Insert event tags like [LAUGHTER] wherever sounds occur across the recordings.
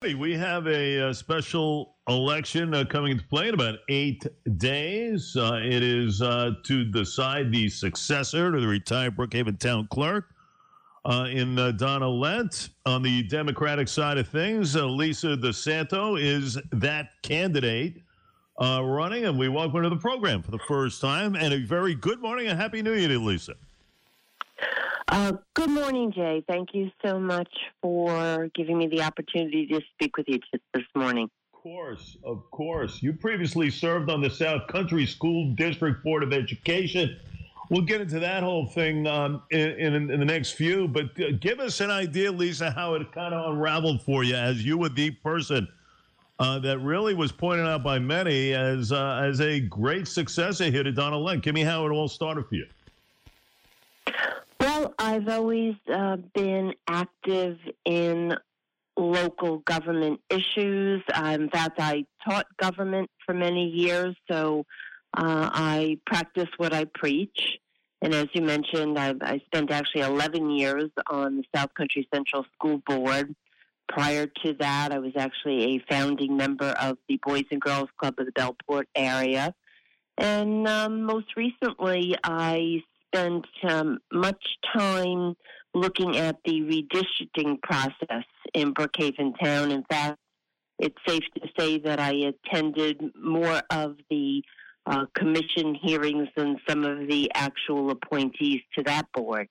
We have a, uh special election uh, coming into play in about eight days. Uh, it is uh, to decide the successor to the retired Brookhaven town clerk uh, in Donna Lent. On the Democratic side of things, Lisa DeSanto is that candidate running, and we welcome her to the program for the first time. And a very good morning and happy New Year to Lisa. Uh, good morning, Jay. Thank you so much for giving me the opportunity to speak with you this morning. Of course, of course. You previously served on the South Country School District Board of Education. We'll get into that whole thing um, in, in, in, the next few, but uh, give us an idea, Lisa, how it kind of unraveled for you as you were the person uh, that really was pointed out by many as uh, as a great successor here to Donald Lent. Give me how it all started for you. I've always uh, been active in local government issues. Uh, in fact, I taught government for many years, so uh, I practice what I preach. And as you mentioned, I've, I spent actually 11 years on the South Country Central School Board. Prior to that, I was actually a founding member of the Boys and Girls Club of the Bellport area. And um, most recently, I spent um, much time looking at the redistricting process in Brookhaven Town. In fact, it's safe to say that I attended more of the uh, commission hearings than some of the actual appointees to that board.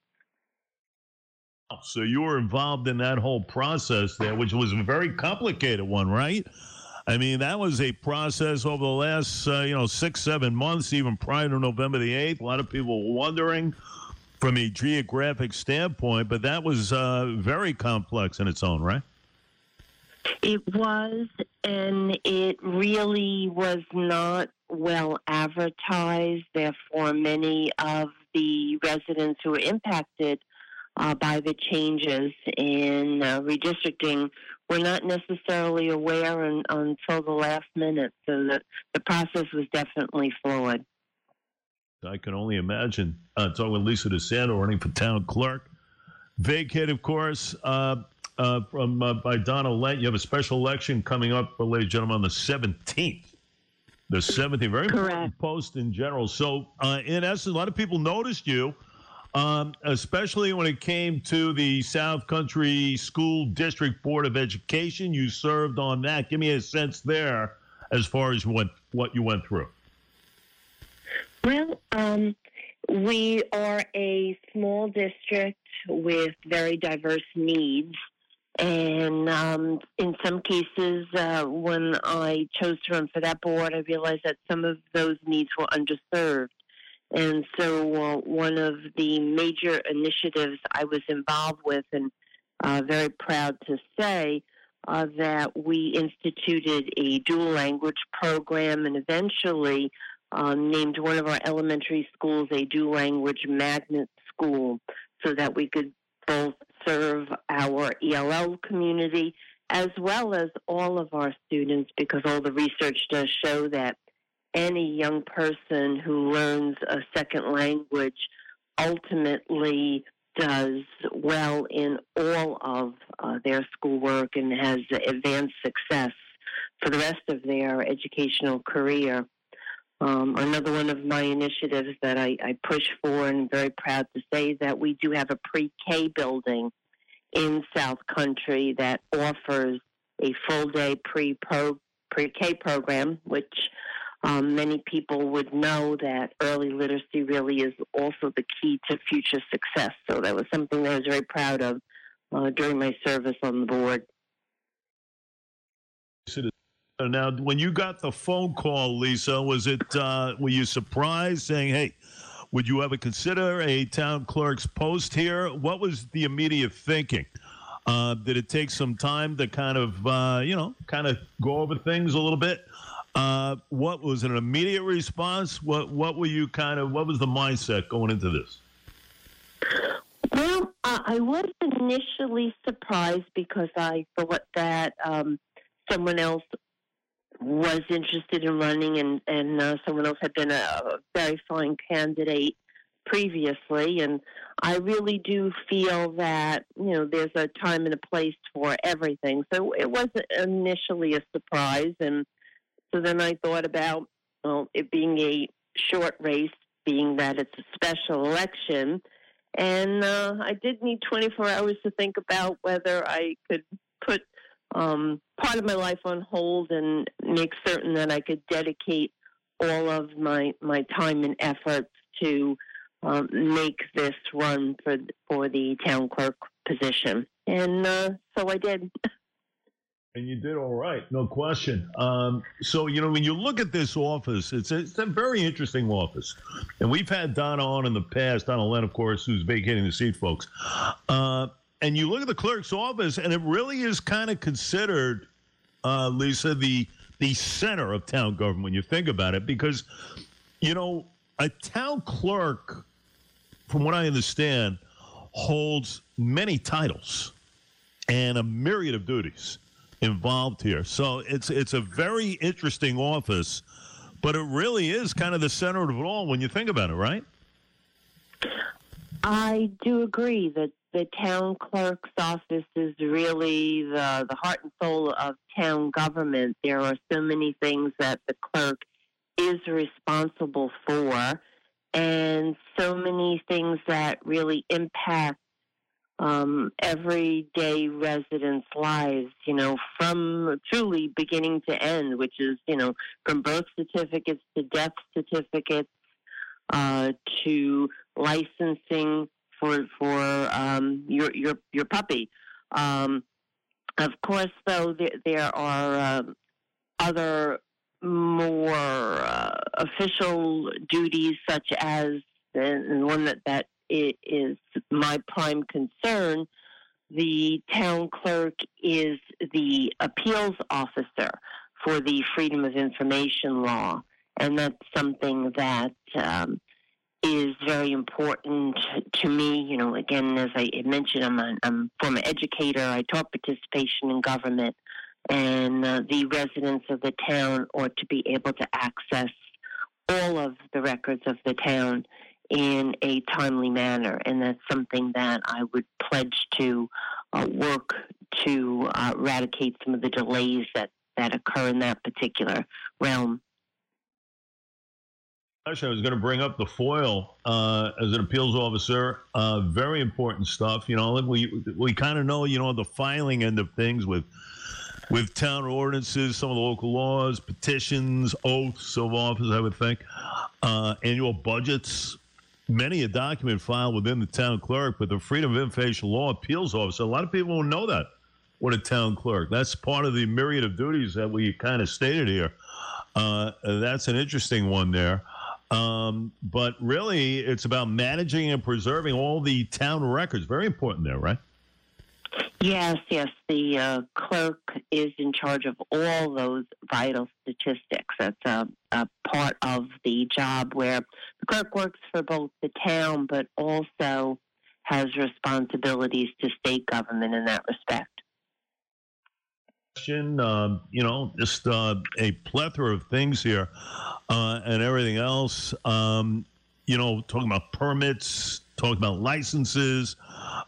So you were involved in that whole process there, which was a very complicated one, right? I mean, that was a process over the last, uh, you know, six, seven months, even prior to November the 8th. A lot of people were wondering from a geographic standpoint, but that was uh, very complex in its own right. It was, and it really was not well advertised. Therefore, many of the residents who were impacted uh, by the changes in uh, redistricting were not necessarily aware un, until the last minute. So the, the process was definitely fluid. I can only imagine. Uh, talking with Lisa DeSanto, running for town clerk. Vacate, of course, uh, uh, from uh, by Donna Lent. You have a special election coming up, ladies and gentlemen, on the 17th. The 17th, very Correct. important post in general. So, uh, in essence, a lot of people noticed you um, especially when it came to the South Country School District Board of Education. You served on that. Give me a sense there as far as what, what you went through. Well, um, we are a small district with very diverse needs. And um, in some cases, uh, when I chose to run for that board, I realized that some of those needs were underserved. And so, uh, one of the major initiatives I was involved with, and uh, very proud to say, uh, that we instituted a dual language program and eventually um, named one of our elementary schools a dual language magnet school so that we could both serve our ELL community as well as all of our students because all the research does show that any young person who learns a second language ultimately does well in all of uh, their schoolwork and has advanced success for the rest of their educational career. Um, another one of my initiatives that I, I push for and am very proud to say that we do have a pre-K building in South Country that offers a full day pre-K program, which um, many people would know that early literacy really is also the key to future success. So that was something that I was very proud of uh, during my service on the board. Now, when you got the phone call, Lisa, was it uh, were you surprised, saying, "Hey"? Would you ever consider a town clerk's post here? What was the immediate thinking? Uh, did it take some time to kind of, uh, you know, kind of go over things a little bit? Uh, what was an immediate response? What what were you kind of? What was the mindset going into this? Well, I was initially surprised because I thought that um, someone else was interested in running, and and uh, someone else had been a very fine candidate previously, and I really do feel that you know there's a time and a place for everything. So it wasn't initially a surprise, and so then I thought about well, it being a short race, being that it's a special election, and uh, I did need 24 hours to think about whether I could put um, part of my life on hold and make certain that I could dedicate all of my my time and efforts to um, make this run for for the town clerk position, and uh, so I did. [LAUGHS] And you did all right, no question. Um, so you know, when you look at this office, it's a, it's a very interesting office, and we've had Donna on in the past. Donna Lent, of course, who's vacating the seat, folks. Uh, and you look at the clerk's office, and it really is kind of considered, uh, Lisa, the the center of town government when you think about it, because you know a town clerk, from what I understand, holds many titles and a myriad of duties involved here. So it's it's a very interesting office, but it really is kind of the center of it all when you think about it, right? I do agree that the town clerk's office is really the, the heart and soul of town government. There are so many things that the clerk is responsible for, and so many things that really impact um, everyday residents' lives, you know, from truly beginning to end, which is, you know, from birth certificates to death certificates uh, to licensing for for um, your your your puppy. Um, of course, though, there, there are uh, other more uh, official duties, such as and one that that is my prime concern. The town clerk is the appeals officer for the Freedom of Information Law, and that's something that um, is very important to me. You know, again, as I mentioned, I'm a, I'm a former educator. I taught participation in government, and uh, the residents of the town ought to be able to access all of the records of the town in a timely manner, and that's something that I would pledge to uh, work to uh, eradicate some of the delays that that occur in that particular realm. I was going to bring up the FOIL uh, as an appeals officer. Uh, very important stuff. You know, we we kind of know, you know, the filing end of things with with town ordinances, some of the local laws, petitions, oaths of office. I would think uh, annual budgets. Many a document filed within the town clerk, but the Freedom of Information Law Appeals Office. A lot of people don't know that. What a town clerk. That's part of the myriad of duties that we kind of stated here. Uh, that's an interesting one there. Um, but really, it's about managing and preserving all the town records. Very important there, right? Yes, yes. The uh, clerk is in charge of all those vital statistics. That's a, a, part of the job where the clerk works for both the town, but also has responsibilities to state government in that respect. Um, you know, just uh, a plethora of things here uh, and everything else. Um, you know, talking about permits, talking about licenses,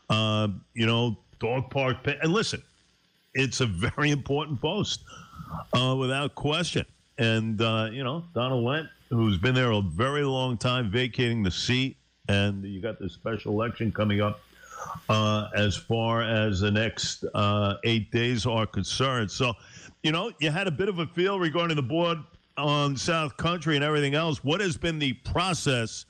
uh, you know, dog park. And listen, it's a very important post, uh, without question. And, uh, you know, Donald Lent, who's been there a very long time, vacating the seat, and you got the special election coming up uh, as far as the next uh, eight days are concerned. So, you know, you had a bit of a feel regarding the board on South Country and everything else. What has been the process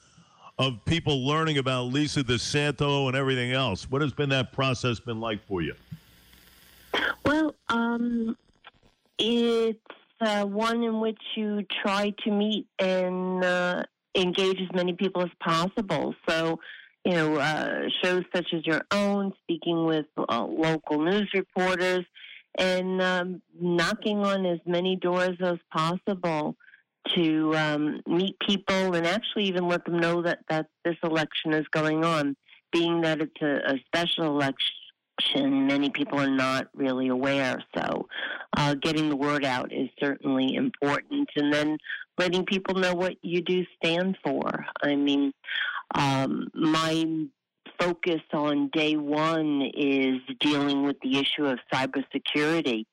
of people learning about Lisa DeSanto and everything else? What has been that process been like for you? Well, um, it's uh, one in which you try to meet and uh, engage as many people as possible. So you know, uh, shows such as your own, speaking with uh, local news reporters, and um, knocking on as many doors as possible to um, meet people and actually even let them know that, that this election is going on. Being that it's a, a special election, many people are not really aware. So, uh, getting the word out is certainly important. And then letting people know what you do stand for. I mean, um, my focus on day one is dealing with the issue of cybersecurity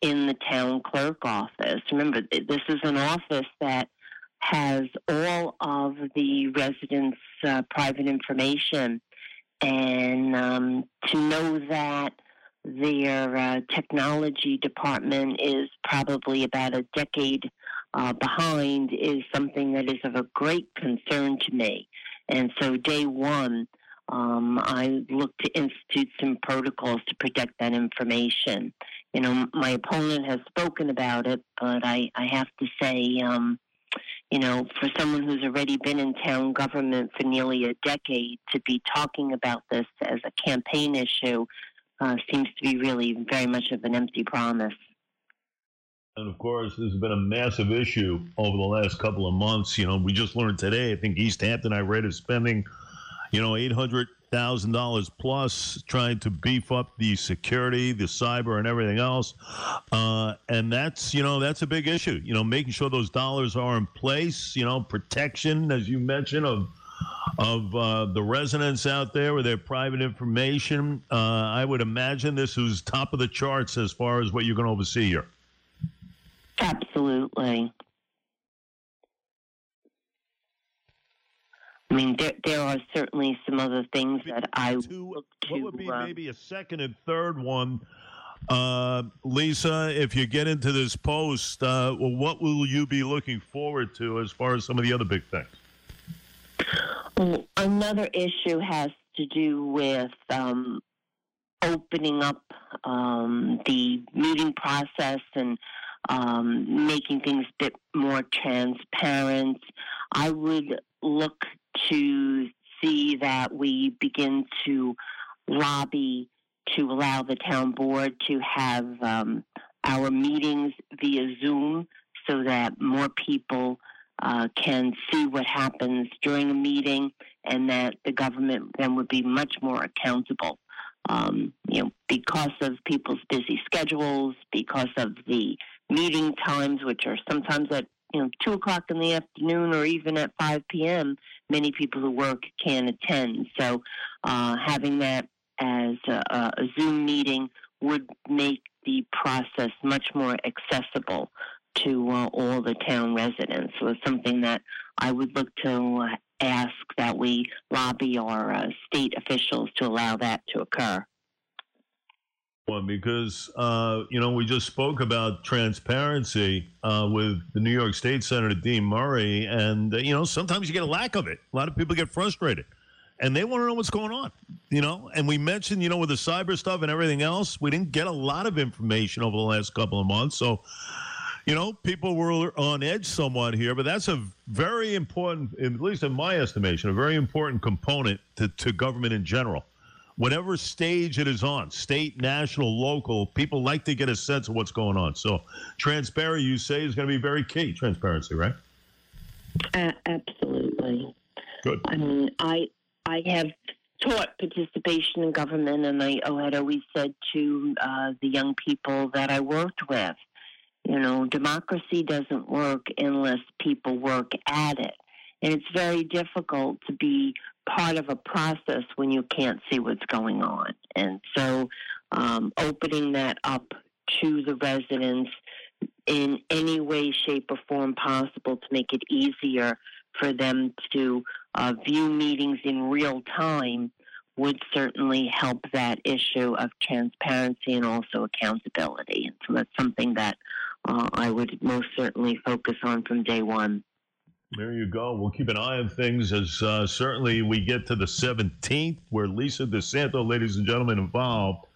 in the town clerk office. Remember, this is an office that has all of the residents' uh, private information, and um, to know that their uh, technology department is probably about a decade uh, behind is something that is of a great concern to me. And so, day one, um, I look to institute some protocols to protect that information. You know, my opponent has spoken about it, but I, I have to say, um, you know, for someone who's already been in town government for nearly a decade to be talking about this as a campaign issue uh, seems to be really very much of an empty promise. And of course, this has been a massive issue over the last couple of months. You know, we just learned today, I think East Hampton, I read, is spending, you know, $800,000 plus trying to beef up the security, the cyber, and everything else. Uh, and that's, you know, that's a big issue. You know, making sure those dollars are in place, you know, protection, as you mentioned, of of uh, the residents out there with their private information. Uh, I would imagine this is top of the charts as far as what you're going to oversee here. Absolutely. Mean, there, there are certainly some other things that I look to. What would be uh, maybe a second and third one? Uh, Lisa, if you get into this post, uh, well, what will you be looking forward to as far as some of the other big things? Well, another issue has to do with um, opening up um, the meeting process and um, making things a bit more transparent. I would look to see that we begin to lobby to allow the town board to have um, our meetings via Zoom so that more people uh, can see what happens during a meeting and that the government then would be much more accountable. Um, you know, because of people's busy schedules, because of the meeting times, which are sometimes at you know two o'clock in the afternoon or even at five p.m. Many people who work can attend. So uh, having that as a, a Zoom meeting would make the process much more accessible to uh, all the town residents. So it's something that I would look to uh, ask that we lobby our uh, state officials to allow that to occur one because uh, you know we just spoke about transparency uh, with the New York State Senator Dean Murray, and uh, you know sometimes you get a lack of it. A lot of people get frustrated, and they want to know what's going on. You know, and we mentioned you know with the cyber stuff and everything else, we didn't get a lot of information over the last couple of months, so. You know, people were on edge somewhat here, but that's a very important, at least in my estimation, a very important component to, to government in general whatever stage it is on, state, national, local, people like to get a sense of what's going on. So, transparency, you say, is going to be very key. Transparency, right? Uh, absolutely. Good. I mean, I I have taught participation in government, and I had always said to uh, the young people that I worked with, you know, democracy doesn't work unless people work at it. And it's very difficult to be part of a process when you can't see what's going on. And so um, opening that up to the residents in any way, shape, or form possible to make it easier for them to uh, view meetings in real time would certainly help that issue of transparency and also accountability. And so that's something that uh, I would most certainly focus on from day one. There you go. We'll keep an eye on things as uh, certainly we get to the 17th, where Lisa DeSanto, ladies and gentlemen, involved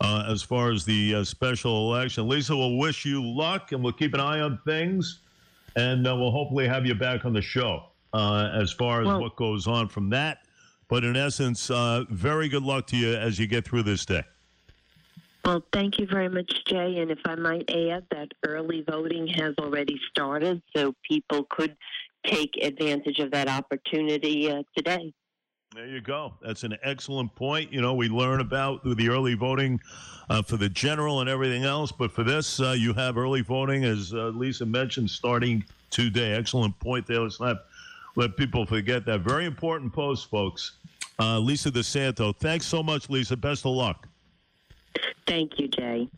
uh, as far as the uh, special election. Lisa, we'll wish you luck, and we'll keep an eye on things, and uh, we'll hopefully have you back on the show uh, as far as well, what goes on from that. But in essence, uh, very good luck to you as you get through this day. Well, thank you very much, Jay. And if I might add that early voting has already started, so people could take advantage of that opportunity uh, today. There you go. That's an excellent point. You know, we learn about the early voting uh, for the general and everything else, but for this, uh, you have early voting, as uh, Lisa mentioned, starting today. Excellent point there. Let's not let people forget that. Very important post, folks. Uh, Lisa DeSanto, thanks so much, Lisa. Best of luck. Thank you, Jay.